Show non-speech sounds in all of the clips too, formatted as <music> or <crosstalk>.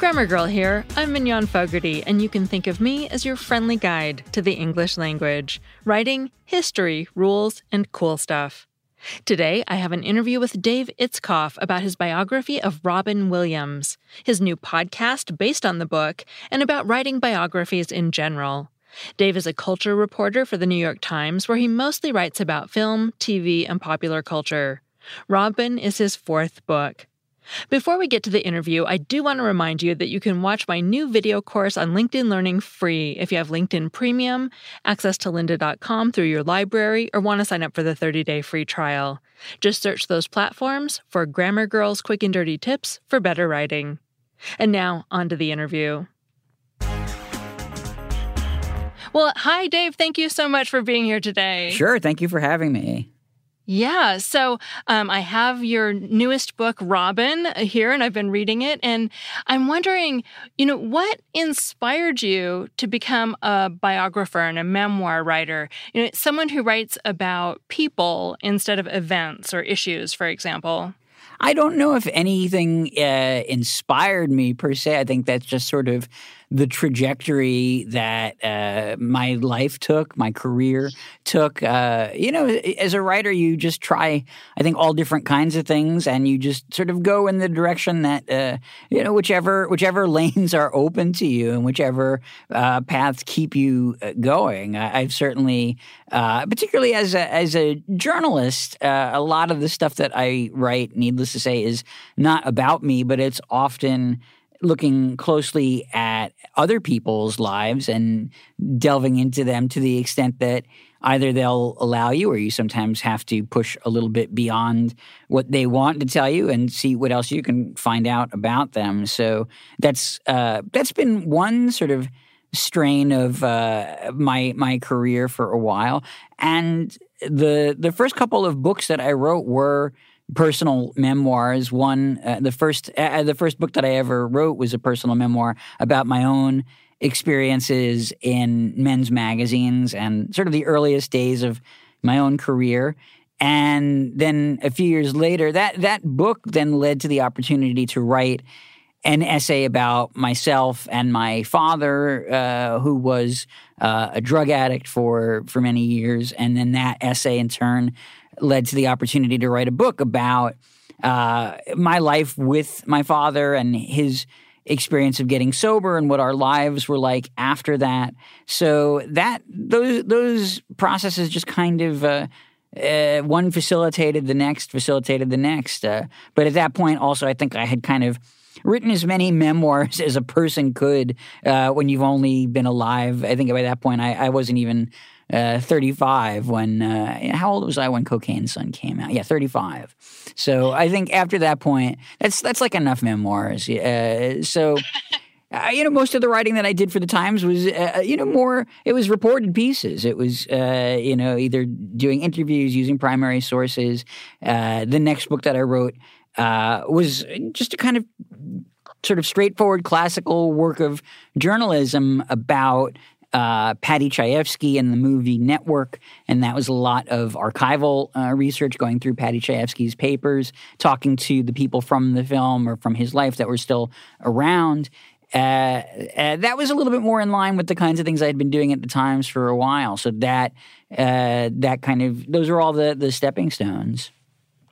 Grammar Girl here. I'm Mignon Fogarty, and you can think of me as your friendly guide to the English language, writing, history, rules, and cool stuff. Today, I have an interview with Dave Itzkoff about his biography of Robin Williams, his new podcast based on the book, and about writing biographies in general. Dave is a culture reporter for the New York Times, where he mostly writes about film, TV, and popular culture. Robin is his fourth book. Before we get to the interview, I do want to remind you that you can watch my new video course on LinkedIn Learning free if you have LinkedIn Premium, access to lynda.com through your library, or want to sign up for the 30 day free trial. Just search those platforms for Grammar Girls Quick and Dirty Tips for better writing. And now, on to the interview. Well, hi, Dave. Thank you so much for being here today. Sure. Thank you for having me. Yeah. So um, I have your newest book, Robin, uh, here, and I've been reading it. And I'm wondering, you know, what inspired you to become a biographer and a memoir writer? You know, someone who writes about people instead of events or issues, for example. I don't know if anything uh, inspired me per se. I think that's just sort of the trajectory that uh, my life took, my career took. Uh, you know, as a writer, you just try, I think, all different kinds of things, and you just sort of go in the direction that uh, you know, whichever whichever <laughs> lanes are open to you, and whichever uh, paths keep you uh, going. I, I've certainly, uh, particularly as a as a journalist, a lot of the stuff that I write, needless to say, is not about me, but it's often looking closely at other people's lives and delving into them to the extent that either they'll allow you or you sometimes have to push a little bit beyond what they want to tell you and see what else you can find out about them. So that's uh, that's been one sort of strain of uh, my my career for a while. And the the first couple of books that I wrote were personal memoirs. One, uh, the first, uh, the first book that I ever wrote was a personal memoir about my own experiences in men's magazines and sort of the earliest days of my own career. And then a few years later, that that book then led to the opportunity to write an essay about myself and my father, uh, who was uh, a drug addict for for many years, and then that essay in turn led to the opportunity to write a book about uh, my life with my father and his experience of getting sober and what our lives were like after that. So that those those processes just kind of. Uh, uh, one facilitated the next, facilitated the next. Uh, but at that point, also, I think I had kind of written as many memoirs <laughs> as a person could uh, when you've only been alive. I think by that point, I, I wasn't even uh, 35 when, uh, how old was I when Cocaine's Son came out? Yeah, 35. So I think after that point, that's, that's like enough memoirs. Uh, so. Uh, you know, most of the writing that I did for the Times was, uh, you know, more, it was reported pieces. It was, uh, you know, either doing interviews using primary sources. Uh, the next book that I wrote uh, was just a kind of sort of straightforward classical work of journalism about uh, Paddy Chayefsky and the movie Network, and that was a lot of archival uh, research going through Paddy Chayefsky's papers, talking to the people from the film or from his life that were still around. uh, uh, that was a little bit more in line with the kinds of things I had been doing at the Times for a while. So that uh, that kind of those are all the the stepping stones.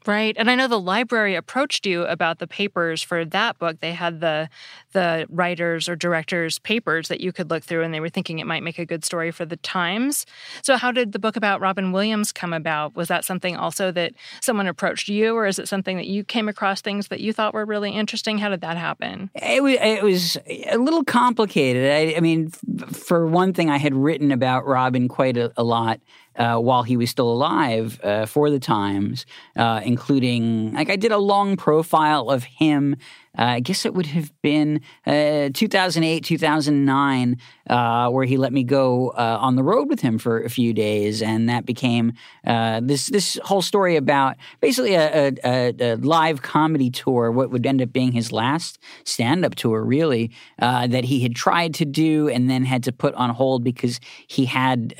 Right. And I know the library approached you about the papers for that book. They had the the writers or directors papers that you could look through and they were thinking it might make a good story for the Times. So how did the book about Robin Williams come about? Was that something also that someone approached you or is it something that you came across things that you thought were really interesting? How did that happen? It was, it was a little complicated. I, I mean, for one thing, I had written about Robin quite a, a lot uh, while he was still alive uh, for the Times, uh, including like I did a long profile of him. Uh, I guess it would have been uh, 2008, 2009, uh, where he let me go on the road with him for a few days, and that became this this whole story about basically a, a, a, live comedy tour, what would end up being his last stand up tour, really, that he had tried to do and then had to put on hold because he had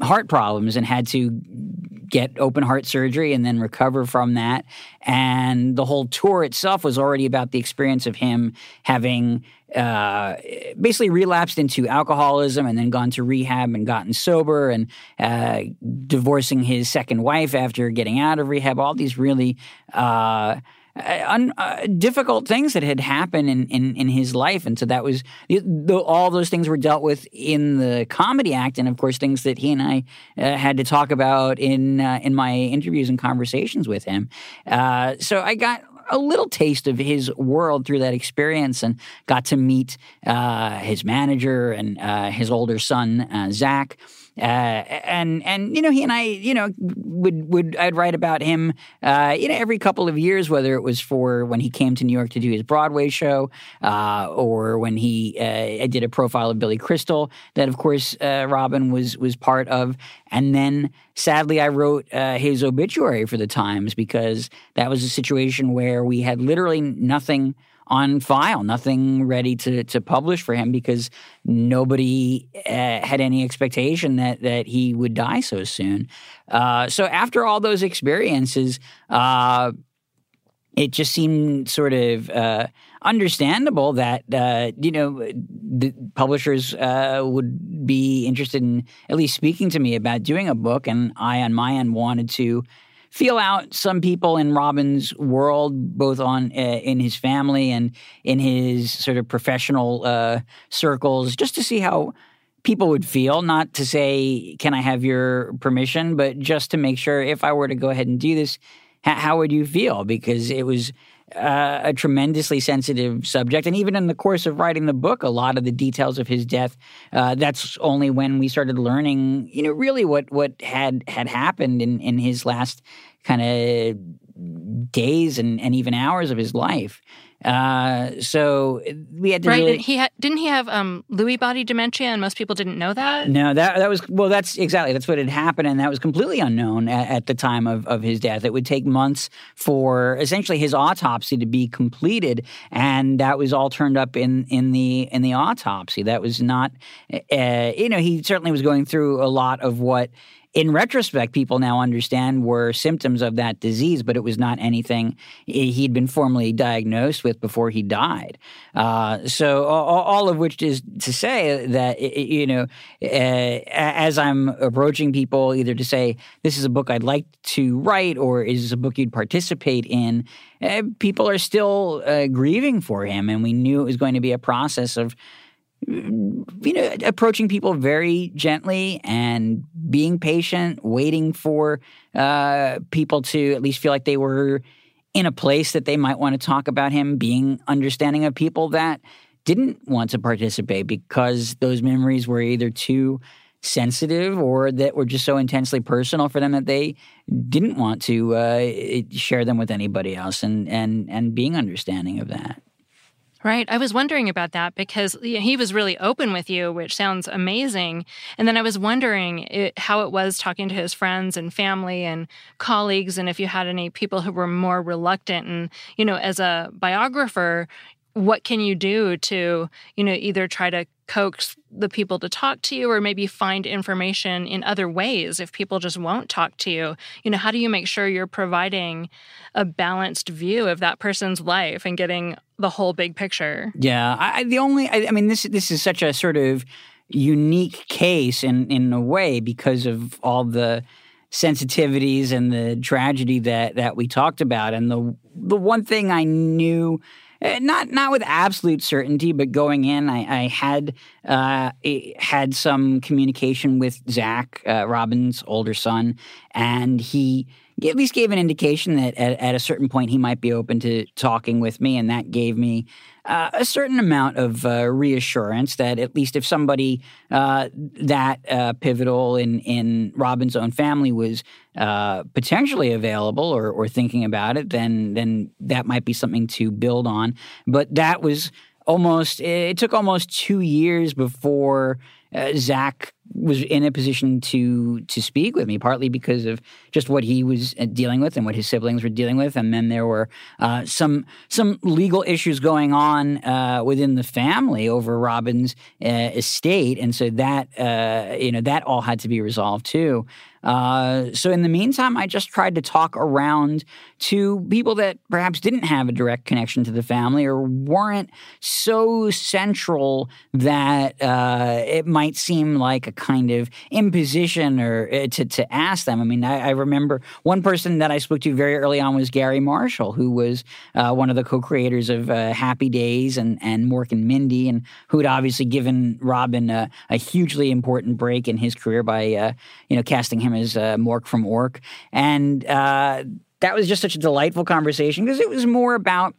heart problems and had to get open heart surgery and then recover from that. And the whole tour itself was already about the experience of him having uh, basically relapsed into alcoholism and then gone to rehab and gotten sober and uh, divorcing his second wife after getting out of rehab. All these really. Uh, uh, un, uh, difficult things that had happened in, in, in his life. And so that was the, all those things were dealt with in the comedy act. And of course, things that he and I uh, had to talk about in, uh, in my interviews and conversations with him. Uh, so I got a little taste of his world through that experience and got to meet uh, his manager and uh, his older son, uh, Zach. Uh, and and you know he and I you know would would I'd write about him uh, you know every couple of years whether it was for when he came to New York to do his Broadway show uh, or when he uh, I did a profile of Billy Crystal that of course uh, Robin was was part of. And then sadly I wrote uh, his obituary for the Times because that was a situation where we had literally nothing on file, nothing ready to to publish for him because nobody uh, had any expectation that that he would die so soon. Uh, so after all those experiences, uh, it just seemed sort of uh, understandable that uh, you know the publishers uh, would be interested in at least speaking to me about doing a book, and I on my end wanted to feel out some people in Robin's world, both on uh, in his family and in his sort of professional uh, circles, just to see how people would feel. Not to say, "Can I have your permission?" but just to make sure if I were to go ahead and do this, how would you feel? Because it was. Uh, a tremendously sensitive subject. And even in the course of writing the book, a lot of the details of his death, uh, that's only when we started learning, you know, really what what had had happened in, in his last kind of days and, and even hours of his life. Uh, so we had to right. really. He had, didn't he have um, Lewy body dementia, and most people didn't know that. No, that that was well. That's exactly that's what had happened, and that was completely unknown at, at, the time of, of his death. It would take months for essentially his autopsy to be completed, and that was all turned up in in the in the autopsy. That was not, uh, you know, he certainly was going through a lot of what in retrospect, people now understand were symptoms of that disease, but it was not anything he'd been formally diagnosed with before he died. Uh, so, all, of which is to say that, you know, uh, as I'm approaching people, either to say, this is a book I'd like to write, or is this a book you'd participate in, uh, people are still uh, grieving for him. And we knew it was going to be a process of you know, approaching people very gently and being patient, waiting for uh, people to at least feel like they were in a place that they might want to talk about him, being understanding of people that didn't want to participate because those memories were either too sensitive or that were just so intensely personal for them that they didn't want to uh, share them with anybody else and and and being understanding of that. Right. I was wondering about that because he was really open with you, which sounds amazing. And then I was wondering it, how it was talking to his friends and family and colleagues, and if you had any people who were more reluctant. And, you know, as a biographer, what can you do to, you know, either try to coax the people to talk to you or maybe find information in other ways if people just won't talk to you? You know, how do you make sure you're providing a balanced view of that person's life and getting the whole big picture? Yeah, I, the only I, I mean this this is such a sort of unique case in in a way because of all the sensitivities and the tragedy that that we talked about and the the one thing I knew not not with absolute certainty, but going in, I, I had uh, had some communication with Zach, uh, Robin's older son, and he at least gave an indication that at, at, a certain point he might be open to talking with me, and that gave me uh, a certain amount of uh, reassurance that at least if somebody uh, that uh, pivotal in in Robin's own family was uh, potentially available or, or thinking about it, then then that might be something to build on. But that was almost it took almost two years before uh, Zach was in a position to to speak with me, partly because of just what he was uh, dealing with and what his siblings were dealing with, and then there were uh, some some legal issues going on uh, within the family over Robin's uh, estate, and so that uh, you know that all had to be resolved too. Uh, so in the meantime, I just tried to talk around to people that perhaps didn't have a direct connection to the family or weren't so central that uh, it might seem like a kind of imposition or uh, to, to ask them. I mean, I, I, remember one person that I spoke to very early on was Garry Marshall, who was uh, one of the co-creators of uh, Happy Days and, and Mork and Mindy, and who had obviously given Robin a, a hugely important break in his career by, uh, you know, casting him as uh, Mork from Ork. And that was just such a delightful conversation because it was more about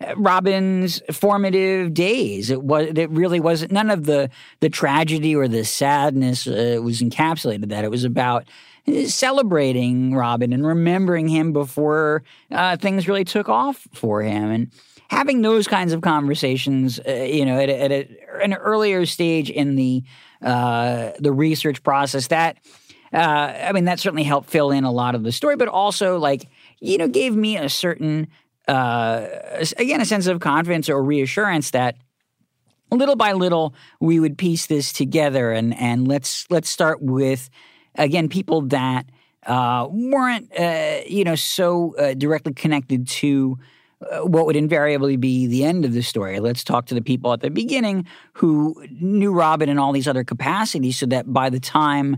uh, Robin's formative days. It was it really wasn't none of the the tragedy or the sadness uh, was encapsulated. That it was about uh, celebrating Robin and remembering him before uh, things really took off for him and having those kinds of conversations. Uh, you know, at, a, at a, an earlier stage in the uh, the research process that I mean, that certainly helped fill in a lot of the story, but also like you know gave me a certain uh, again a sense of confidence or reassurance that little by little we would piece this together and and let's let's start with again people that uh, weren't uh, you know so uh, directly connected to uh, what would invariably be the end of the story. Let's talk to the people at the beginning who knew Robin in all these other capacities, so that by the time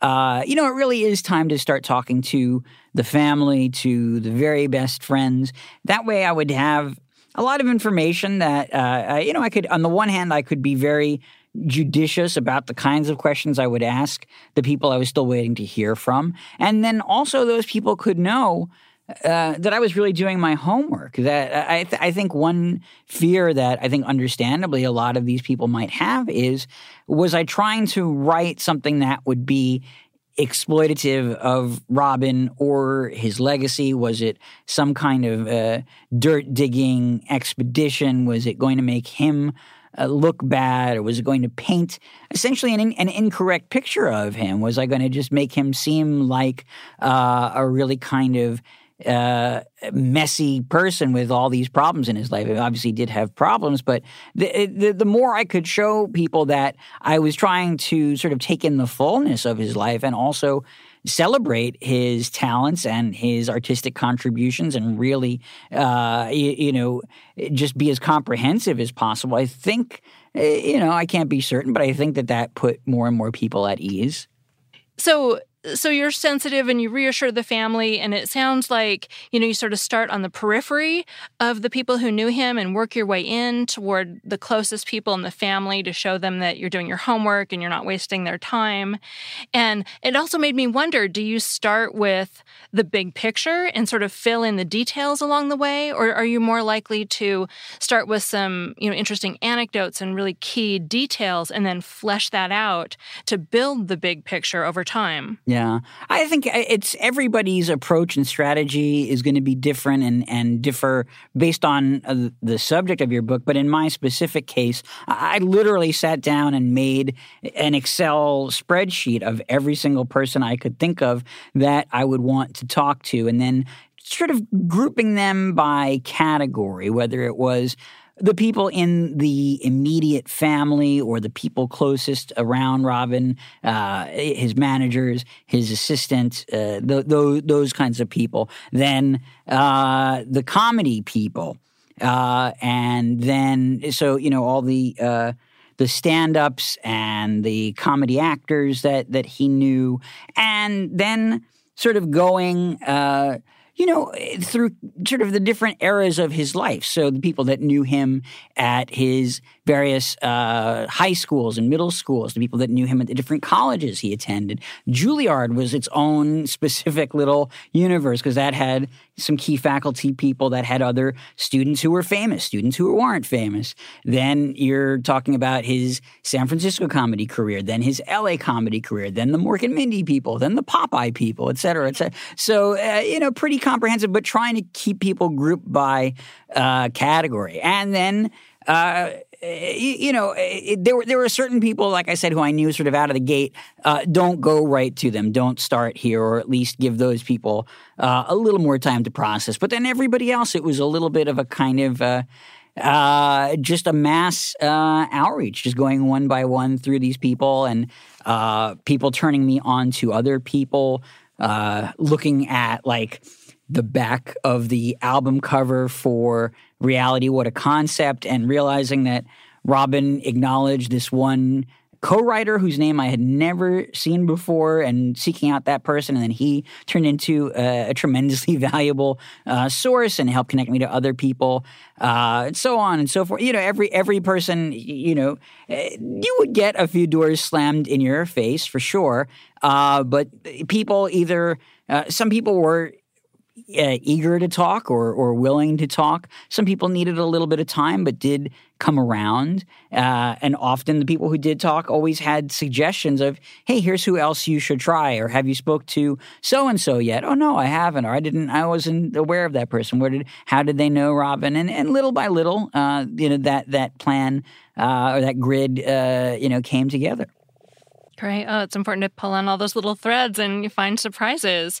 uh, you know, it really is time to start talking to the family, to the very best friends. That way, I would have a lot of information that, uh, you know, I could, on the one hand, I could be very judicious about the kinds of questions I would ask the people I was still waiting to hear from. And then also, those people could know uh, that I was really doing my homework. That I, th- I think one fear that I think understandably a lot of these people might have is was I trying to write something that would be exploitative of Robin or his legacy? Was it some kind of uh, dirt digging expedition? Was it going to make him uh, look bad, or was it going to paint essentially an, an incorrect picture of him? Was I going to just make him seem like uh, a really kind of uh, messy person with all these problems in his life. He obviously did have problems, but the, the, the more I could show people that I was trying to sort of take in the fullness of his life and also celebrate his talents and his artistic contributions and really, uh, you, you, know, just be as comprehensive as possible. I think, eh, you know, I can't be certain, but I think that that put more and more people at ease. So so you're sensitive and you reassure the family and it sounds like you know you sort of start on the periphery of the people who knew him and work your way in toward the closest people in the family to show them that you're doing your homework and you're not wasting their time. And it also made me wonder do you start with the big picture and sort of fill in the details along the way? Or are you more likely to start with some you know interesting anecdotes and really key details and then flesh that out to build the big picture over time yeah, I think uh, it's everybody's approach and strategy is going to be different and, and differ based on uh, the subject of your book. But in my specific case, I literally sat down and made an Excel spreadsheet of every single person I could think of that I would want to talk to, and then sort of grouping them by category, whether it was the people in the immediate family or the people closest around Robin, uh, his managers, his assistant, uh, th- th- those kinds of people. Then uh, the comedy people, uh, and then so you know all the uh, the stand-ups and the comedy actors that that he knew, and then sort of going uh, you know, through sort of the different eras of his life. So the people that knew him at his various uh, high schools and middle schools, the people that knew him at the different colleges he attended. Juilliard was its own <laughs> specific little universe because that had some key faculty people that had other students who were famous, students who weren't famous. Then you're talking about his San Francisco comedy career, then his LA comedy career, then the Mork and Mindy people, then the Popeye people, et cetera, et cetera. So, uh, you know, pretty comprehensive, but trying to keep people grouped by uh, category. And then, uh, you know, it, there were there were certain people, like I said, who I knew sort of out of the gate. Uh, don't go right to them. Don't start here, or at least give those people uh, a little more time to process. But then everybody else, it was a little bit of a kind of uh, uh just a mass uh, outreach, just going one by one through these people, and uh, people turning me on to other people, looking at like the back of the album cover for Reality What a Concept and realizing that Robin acknowledged this one co-writer whose name I had never seen before and seeking out that person and then he turned into a, a tremendously <laughs> valuable uh, source and helped connect me to other people uh, and so on and so forth. You know every every person you know eh, you would get a few doors slammed in your face for sure uh, but people either uh, some people were uh, eager to talk or, or willing to talk. Some people needed a little bit of time, but did come around. Uh, and often the people who did talk always had suggestions of, hey, here's who else you should try, or have you spoke to so and so yet? Oh no, I haven't, or I didn't, I wasn't aware of that person. Where did, how did they know Robin? And and little by little, uh, you know, that that plan uh, or that grid, uh, you know, came together. Great. Oh, it's important to pull on all those little threads and you find surprises.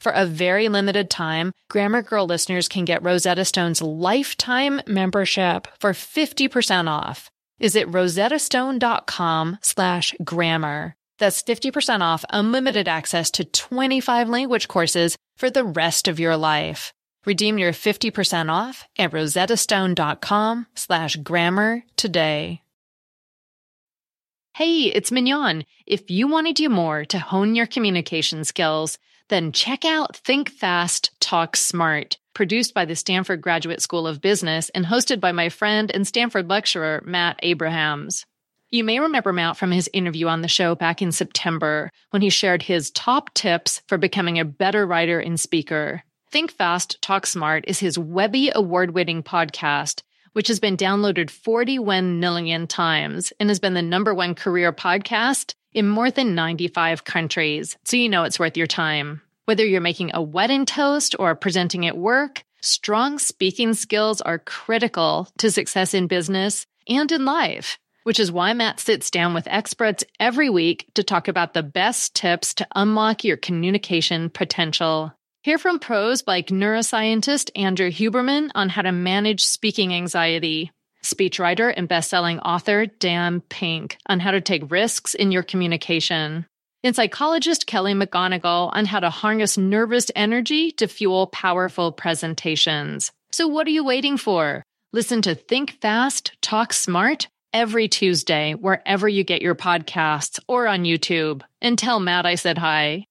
For a very limited time, Grammar Girl listeners can get Rosetta Stone's lifetime membership for 50% off. Is it rosettastone.com slash grammar? That's 50% off unlimited access to 25 language courses for the rest of your life. Redeem your 50% off at rosettastone.com slash grammar today. Hey, it's Mignon. If you want to do more to hone your communication skills, then check out Think Fast, Talk Smart, produced by the Stanford Graduate School of Business and hosted by my friend and Stanford lecturer, Matt Abrahams. You may remember Matt from his interview on the show back in September when he shared his top tips for becoming a better writer and speaker. Think Fast, Talk Smart is his Webby award winning podcast, which has been downloaded 41 million times and has been the number one career podcast in more than 95 countries, so you know it's worth your time. Whether you're making a wedding toast or presenting at work, strong speaking skills are critical to success in business and in life. which is why Matt sits down with experts every week to talk about the best tips to unlock your communication potential. Hear from pros like neuroscientist Andrew Huberman on how to manage speaking anxiety, speechwriter and best-selling author Dan Pink on how to take risks in your communication, and psychologist Kelly McGonigal on how to harness nervous energy to fuel powerful presentations. So what are you waiting for? Listen to Think Fast, Talk Smart every Tuesday, wherever you get your podcasts or on YouTube. And tell Matt I said hi.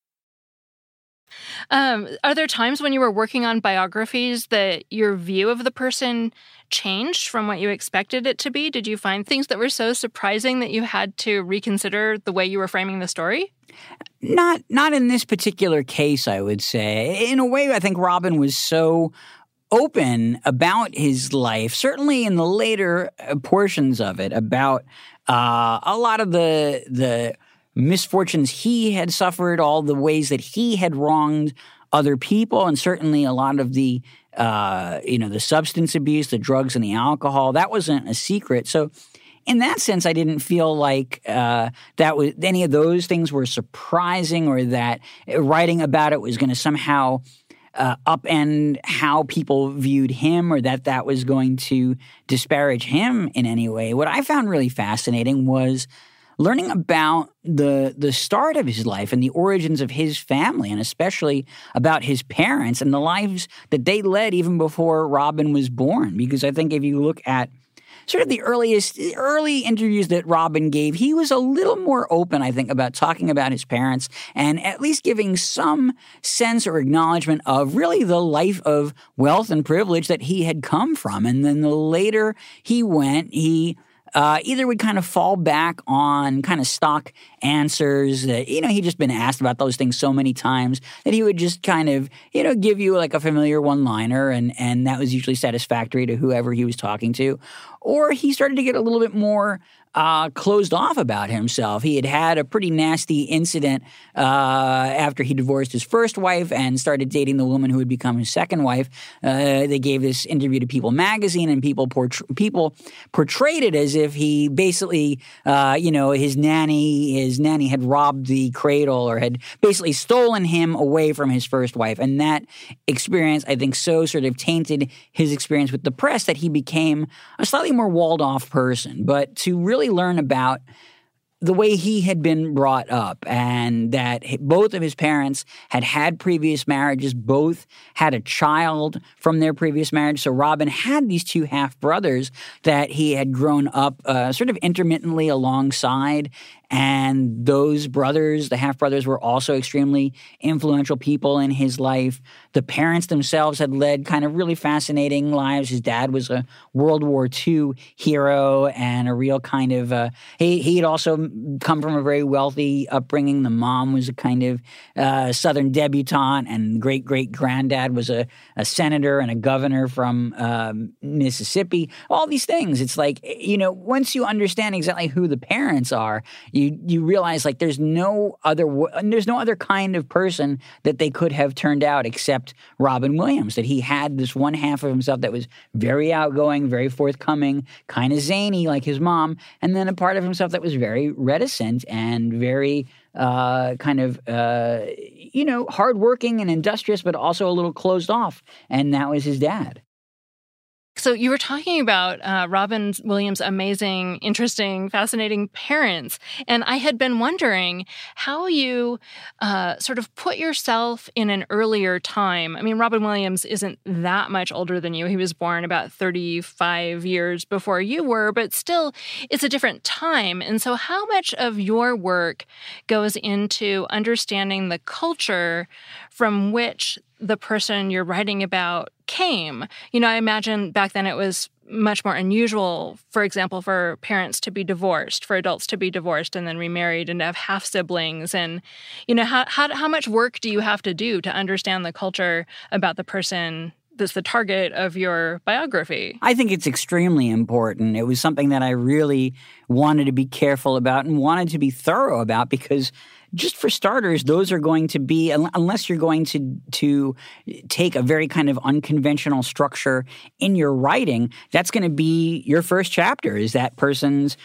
Um, are there times when you were working on biographies that your view of the person changed from what you expected it to be? Did you find things that were so surprising that you had to reconsider the way you were framing the story? Not not in this particular case, I would say. In a way, I think Robin was so open about his life, certainly in the later uh, portions of it, about uh, a lot of the the misfortunes he had suffered, all the ways that he had wronged other people, and certainly a lot of the uh, you know the substance abuse, the drugs, and the alcohol. That wasn't a secret. So. In that sense, I didn't feel like uh, that was any of those things were surprising, or that writing about it was going to somehow uh, upend how people viewed him or that that was going to disparage him in any way. What I found really fascinating was learning about the the start of his life and the origins of his family and especially about his parents and the lives that they led even before Robin was born because I think if you look at sort of the earliest early interviews that Robin gave, he was a little more open, I think, about talking about his parents and at least giving some sense or acknowledgement of really the life of wealth and privilege that he had come from. And then the later he went, he uh, either would kind of fall back on kind of stock answers that, you know, he'd just been asked about those things so many times that he would just kind of, you know, give you like a familiar one liner and, and that was usually satisfactory to whoever he was talking to. Or he started to get a little bit more uh, closed off about himself. He had had a pretty nasty incident uh, after he divorced his first wife and started dating the woman who would become his second wife. Uh, they gave this interview to People magazine, and people portray- people portrayed it as if he basically, uh, you know, his nanny his nanny had robbed the cradle or had basically stolen him away from his first wife, and that experience, I think, so sort of tainted his experience with the press that he became a slightly more walled off person. But to really really learn about the way he had been brought up and that both of his parents had had previous marriages, both had a child from their previous marriage. So Robin had these two half brothers that he had grown up uh, sort of intermittently alongside and those brothers, the half brothers, were also extremely influential people in his life. The parents themselves had led kind of really fascinating lives. His dad was a World War II hero and a real kind of, uh, he, he had also come from a very wealthy upbringing. The mom was a kind of uh, Southern debutante, and great great granddad was a, a senator and a governor from um, Mississippi. All these things. It's like, you know, once you understand exactly who the parents are, you you realize like there's no other there's no other kind of person that they could have turned out except Robin Williams. That he had this one half of himself that was very outgoing, very forthcoming, kind of zany like his mom, and then a part of himself that was very reticent and very uh, kind of uh, you know hardworking and industrious, but also a little closed off, and that was his dad. So you were talking about uh, Robin Williams' amazing, interesting, fascinating parents, and I had been wondering how you uh, sort of put yourself in an earlier time. I mean, Robin Williams isn't that much older than you; he was born about thirty-five years before you were, but still, it's a different time. And so, how much of your work goes into understanding the culture from which the person you're writing about came. You know, I imagine back then it was much more unusual, for example, for parents to be divorced, for adults to be divorced and then remarried and have half siblings. And, you know, how, how, how much work do you have to do to understand the culture about the person that's the target of your biography? I think it's extremely important. It was something that I really wanted to be careful about and wanted to be thorough about because just for starters, those are going to be unless you're going to to take a very kind of unconventional structure in your writing. That's going to be your first chapter. Is that person's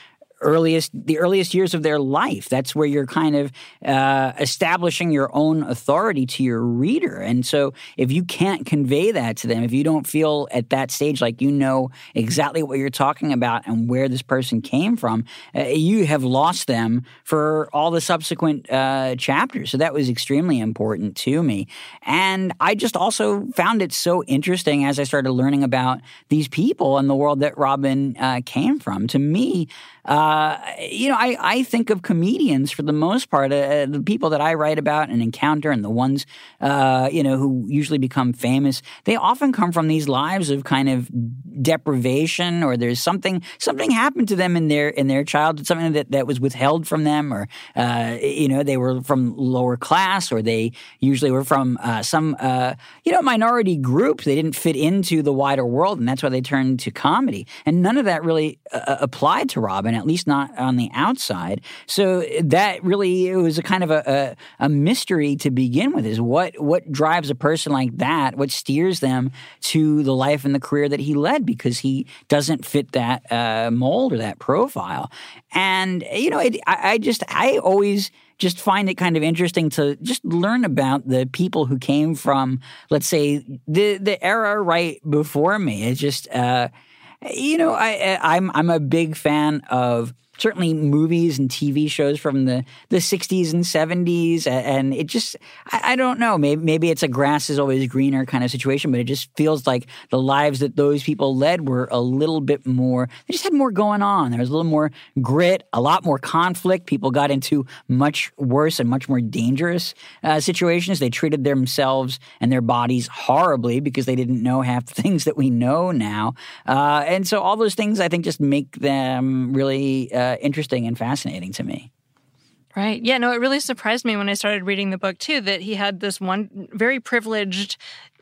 earliest the earliest years of their life. That's where you're kind of uh, establishing your own authority to your reader. And so, if you can't convey that to them, if you don't feel at that stage like you know exactly what you're talking about and where this person came from, uh, you have lost them for all the subsequent uh, chapters. So that was extremely important to me. And I just also found it so interesting as I started learning about these people and the world that Robin uh, came from. To me, uh, you know, I, I think of comedians for the most part, uh, the people that I write about and encounter, and the ones, uh, you know, who usually become famous. They often come from these lives of kind of deprivation, or there's something something happened to them in their in their childhood, something that, that was withheld from them, or uh, you know, they were from lower class, or they usually were from uh, some uh, you know minority group. They didn't fit into the wider world, and that's why they turned to comedy. And none of that really applied to Robin at least not on the outside. So that really it was a kind of a, a, a mystery to begin with. Is what what drives a person like that? What steers them to the life and the career that he led? Because he doesn't fit that uh, mold or that profile. And you know, it, I, I just I always just find it kind of interesting to just learn about the people who came from, let's say, the the era right before me. It's just. Uh, you know, I, I'm I'm a big fan of certainly movies and TV shows from the, the 60s and 70s. And it just, I, I, don't know, maybe, maybe it's a grass is always greener kind of situation, but it just feels like the lives that those people led were a little bit more, they just had more going on. There was a little more grit, a lot more conflict. People got into much worse and much more dangerous uh, situations. They treated themselves and their bodies horribly because they didn't know half the <laughs> things that we know now. Uh, and so all those things I think just make them really uh, uh, interesting and fascinating to me. Right. Yeah, no, it really surprised me when I started reading the book too that he had this one very privileged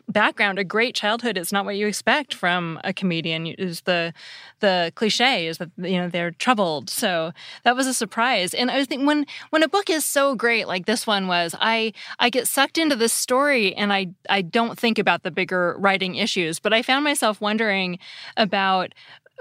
background, a great childhood. It's not what you expect from a comedian. Is the the cliche is that you know they're troubled. So that was a surprise. And I was thinking when when a book is so great like this one was, I I get sucked into this story and I I don't think about the bigger writing issues. But I found myself wondering about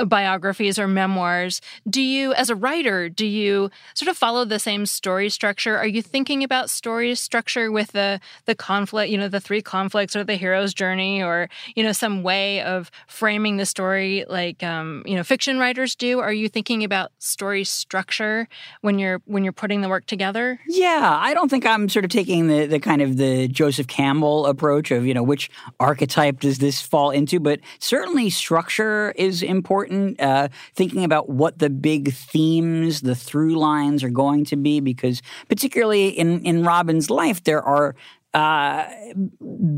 biographies or memoirs, do you, as a writer, do you sort of follow the same story structure? Are you thinking about story structure with the the conflict, you know, the three conflicts or the hero's journey, or you know, some way of framing the story like um, you know fiction writers do? Are you thinking about story structure when you're when you're putting the work together? Yeah, I don't think I'm sort of taking the the kind of the Joseph Campbell approach of you know which archetype does this fall into, but certainly structure is important important uh, thinking about what the big themes, the through lines are going to be, because particularly in, in Robin's life, there are uh,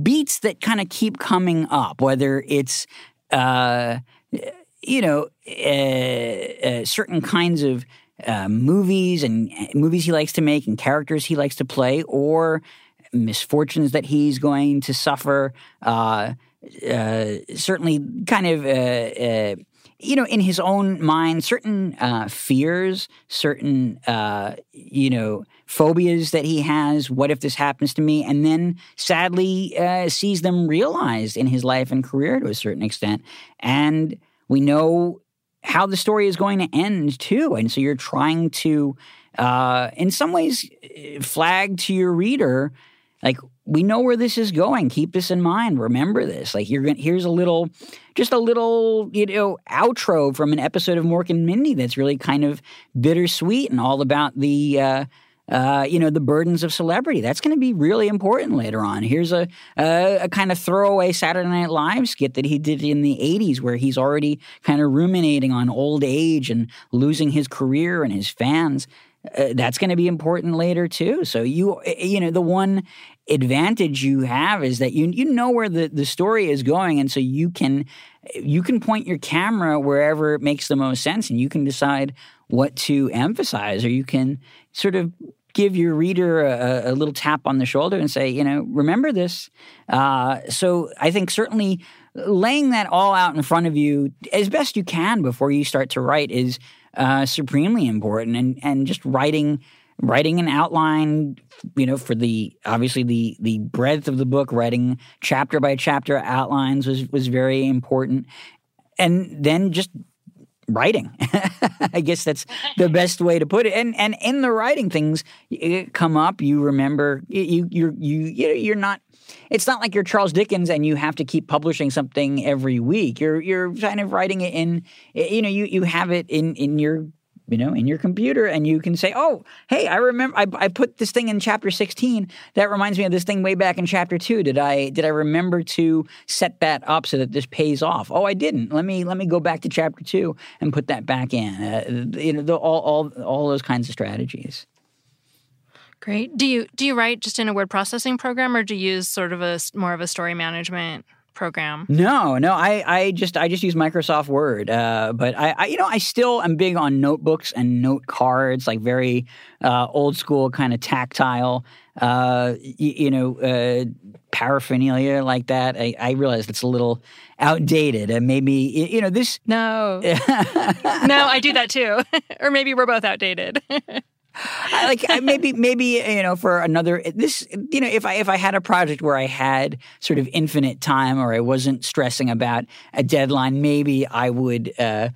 beats that kind of keep coming up, whether it's, uh, you know, uh, uh, certain kinds of uh, movies and movies he likes to make and characters he likes to play, or misfortunes that he's going to suffer. Uh, certainly, kind of uh, you know, in his own mind, certain uh, fears, certain, uh, you know, phobias that he has. What if this happens to me? And then sadly uh, sees them realized in his life and career to a certain extent. And we know how the story is going to end too. And so you're trying to, uh, in some ways, flag to your reader, like, we know where this is going. Keep this in mind. Remember this. Like you're going here's a little just a little, you know, outro from an episode of Mork and Mindy that's really kind of bittersweet and all about the uh, uh, you know, the burdens of celebrity. That's going to be really important later on. Here's a, a, a, kind of throwaway Saturday Night Live skit that he did in the 80s where he's already kind of ruminating on old age and losing his career and his fans. Uh, that's going to be important later too. So you you know the one advantage you have is that you you know where the, the story is going. And so you can you can point your camera wherever it makes the most sense and you can decide what to emphasize or you can sort of give your reader a, a little tap on the shoulder and say you know remember this. Uh, so i think certainly laying that all out in front of you as best you can before you start to write is uh, supremely important. And and just writing writing an outline you know for the obviously the the breadth of the book writing chapter by chapter outlines was was very important and then just writing. <laughs> I guess that's the <laughs> best way to put it. And and in the writing, things come up. You remember you you you you're not. It's not like you're Charles Dickens and you have to keep publishing something every week. You're you're kind of writing it in. You know, you you have it in in your you know, in your computer, and you can say, "Oh, hey, I remember I, I put this thing in chapter 16. That reminds me of this thing way back in chapter two. Did I did I remember to set that up so that this pays off? Oh, I didn't. Let me let me go back to chapter two and put that back in. Uh, you know, the, all all all those kinds of strategies. Great. Do you do you write just in a word processing program, or do you use sort of a more of a story management program? No, no. I, I just I just use Microsoft Word. Uh, but I, I, you know, I still am big on notebooks and note cards, like very uh, old school kind of tactile. Uh, you, you know, uh, paraphernalia like that. I, I realize it's a little outdated, and maybe you know this. No, <laughs> no, I do that too. <laughs> or maybe we're both outdated <laughs> like maybe maybe you know for another this you know if I if I had a project where I had sort of infinite time or I wasn't stressing about a deadline, maybe I would. Uh,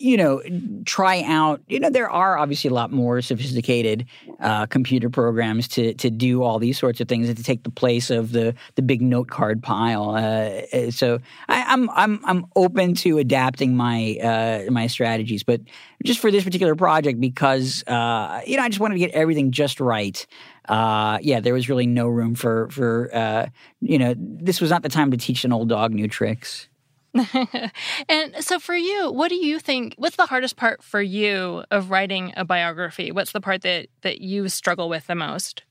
you know, try out. You know, there are obviously a lot more sophisticated uh, computer programs to to do all these sorts of things and to take the place of the the big note card pile. Uh, uh so I, am I'm, I'm I'm open to adapting my uh, my strategies, but just for this particular project, because uh, you know, I just wanted to get everything just right. Uh, yeah, there was really no room for for you know, this was not the time to teach an old dog new tricks. <laughs> and so for you, what do you think what's the hardest part for you of writing a biography? What's the part that that you struggle with the most?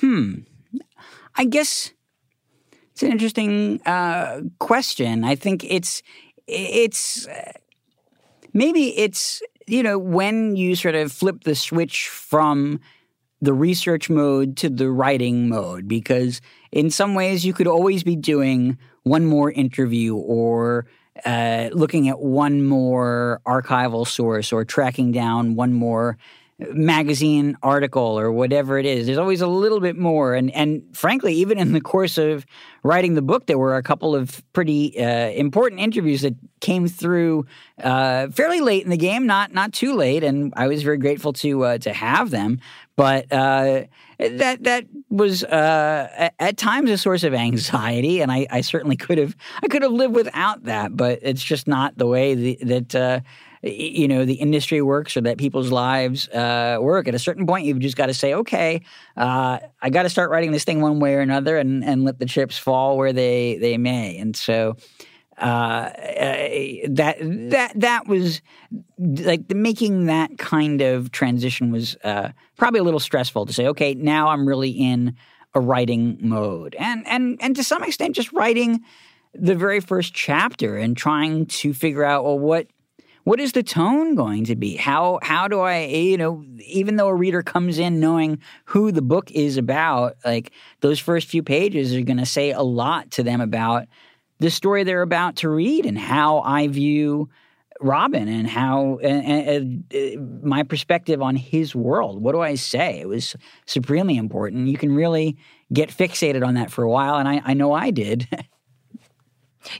Hmm. I guess it's an interesting uh, question. I think it's it's maybe it's you know when you sort of flip the switch from the research mode to the writing mode because in some ways you could always be doing one more interview or uh, looking at one more archival source or tracking down one more magazine article or whatever it is. There's always a little bit more. And, and frankly, even in the course of writing the book, there were a couple of pretty uh, important interviews that came through uh, fairly late in the game, not not too late. And I was very grateful to uh, to have them. But uh, that that was uh, at times a source of anxiety, and I, I, certainly could have I could have lived without that. But it's just not the way the, that uh, you know the industry works or that people's lives uh, work. At a certain point, you've just got to say, okay, uh, I got to start writing this thing one way or another, and and let the chips fall where they they may. And so. Uh, that that that was like making that kind of transition was uh, probably a little stressful to say. Okay, now I'm really in a writing mode, and and and to some extent, just writing the very first chapter and trying to figure out well what what is the tone going to be? How how do I you know even though a reader comes in knowing who the book is about, like those first few pages are going to say a lot to them about the story they're about to read and how I view Robin and how and, and, and, uh, my perspective on his world. What do I say? It was supremely important. You can really get fixated on that for a while, and I, I know I did. <laughs>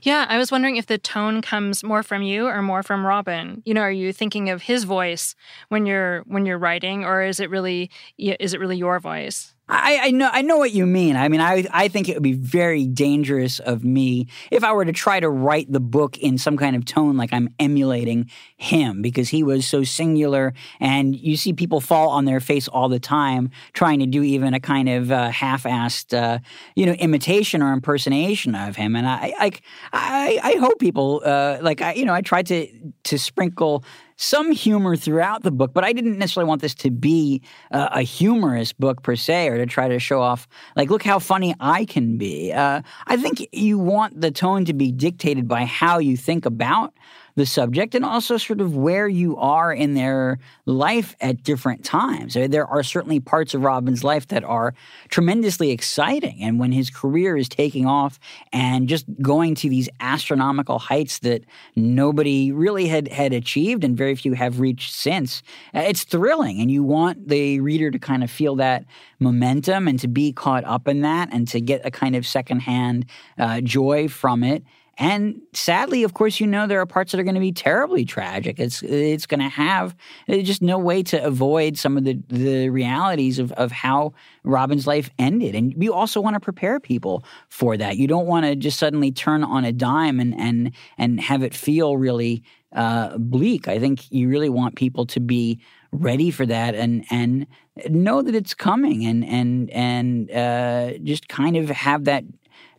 Yeah, I was wondering if the tone comes more from you or more from Robin. You know, are you thinking of his voice when you're when you're writing, or is it really is it really your voice? I, I, know I know what you mean. I mean, I I think it would be very dangerous of me if I were to try to write the book in some kind of tone like I'm emulating him because he was so singular, and you see people fall on their face all the time trying to do even a kind of uh, half-assed, uh, you know, imitation or impersonation of him. And I I I, I hope people uh, like I you know I tried to to sprinkle some humor throughout the book, but I didn't necessarily want this to be a humorous book per se or to try to show off, like, look how funny I can be. Uh, I think you want the tone to be dictated by how you think about the subject and also sort of where you are in their life at different times. There are certainly parts of Robin's life that are tremendously exciting. And when his career is taking off and just going to these astronomical heights that nobody really had, had achieved and very few have reached since, uh, it's thrilling. And you want the reader to kind of feel that momentum and to be caught up in that and to get a kind of secondhand uh, joy from it and sadly, of course, you know there are parts that are going to be terribly tragic. It's it's going to have just no way to avoid some of the the realities of of how Robin's life ended, and you also want to prepare people for that. You don't want to just suddenly turn on a dime and and and have it feel really uh, bleak. I think you really want people to be ready for that and and know that it's coming and and and uh, just kind of have that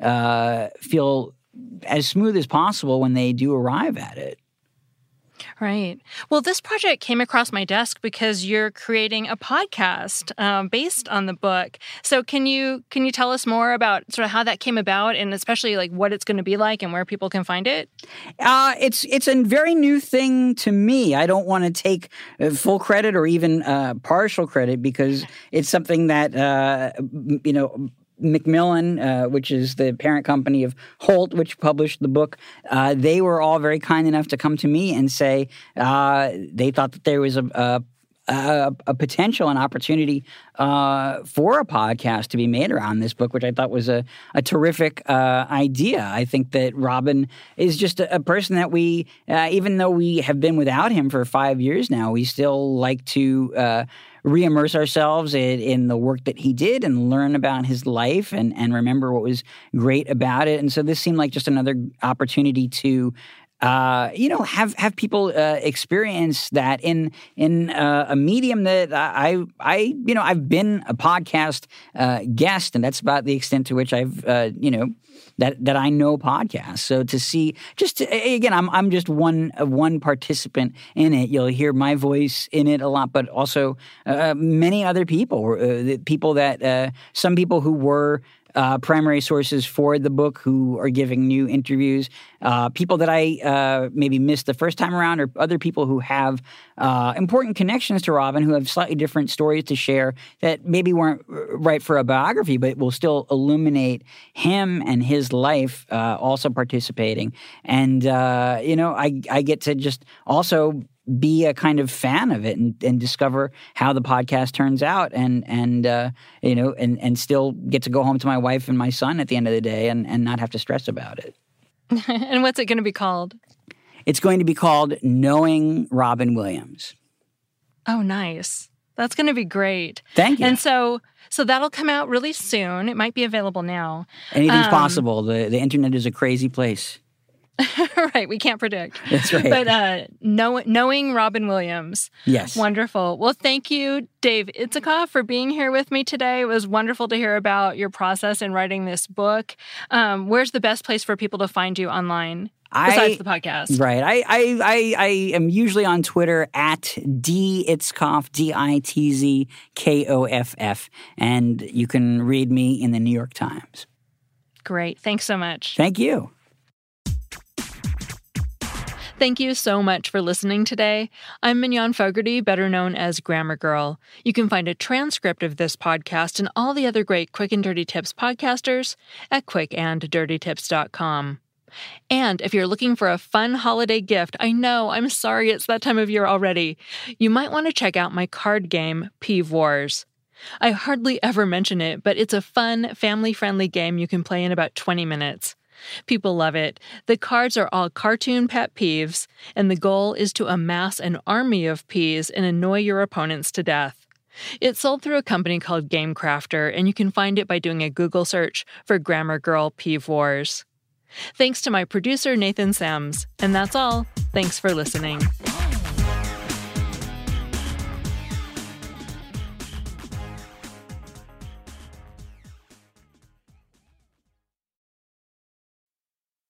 uh, feel as smooth as possible when they do arrive at it. Right. Well, this project came across my desk because you're creating a podcast um, based on the book. So, can you can you tell us more about sort of how that came about, and especially like what it's going to be like and where people can find it? Uh, it's it's a very new thing to me. I don't want to take uh, full credit or even uh, partial credit because <laughs> it's something that uh, you know Macmillan, uh, which is the parent company of Holt, which published the book, uh, they were all very kind enough to come to me and say uh, they thought that there was a, a a, a, potential and opportunity uh, for a podcast to be made around this book, which I thought was a, a terrific uh, idea. I think that Robin is just a, a person that we, uh, even though we have been without him for five years now, we still like to uh, re-immerse ourselves in, in, the work that he did and learn about his life and, and remember what was great about it. And so this seemed like just another opportunity to uh, you know, have have people uh, experience that in in uh, a medium that I I you know I've been a podcast uh, guest, and that's about the extent to which I've uh, you know that that I know podcasts. So to see just to, again, I'm I'm just one one participant in it. You'll hear my voice in it a lot, but also uh, many other people, people that some people who were uh, primary sources for the book who are giving new interviews, uh, people that I uh, maybe missed the first time around, or other people who have uh, important connections to Robin who have slightly different stories to share that maybe weren't right for a biography, but will still illuminate him and his life, uh, also participating. And, uh, you know, I, I get to just also be a kind of fan of it and, and discover how the podcast turns out and and uh, you know and and still get to go home to my wife and my son at the end of the day and, and not have to stress about it. <laughs> and what's it going to be called? It's going to be called Knowing Robin Williams. Oh, nice. That's going to be great. Thank you. And so so that'll come out really soon. It might be available now. Anything's um, possible. The the internet is a crazy place. <laughs> right, we can't predict. That's right. But uh, know, knowing Robin Williams. Yes. Wonderful. Well, thank you, Dave Itzkoff, for being here with me today. It was wonderful to hear about your process in writing this book. Um, where's the best place for people to find you online? Besides I, the podcast. Right. I, I, I, I am usually on Twitter at D Itzkoff, D I T Z K O F F. And you can read me in the New York Times. Great. Thanks so much. Thank you. Thank you so much for listening today. I'm Mignon Fogarty, better known as Grammar Girl. You can find a transcript of this podcast and all the other great Quick and Dirty Tips podcasters at quickanddirtytips.com. And if you're looking for a fun holiday gift, I know, I'm sorry it's that time of year already, you might want to check out my card game, Peeve Wars. I hardly ever mention it, but it's a fun, family friendly game you can play in about 20 minutes. People love it. The cards are all cartoon pet peeves, and the goal is to amass an army of peas and annoy your opponents to death. It's sold through a company called GameCrafter, and you can find it by doing a Google search for Grammar Girl Peeve Wars. Thanks to my producer, Nathan Semes. And that's all. Thanks for listening.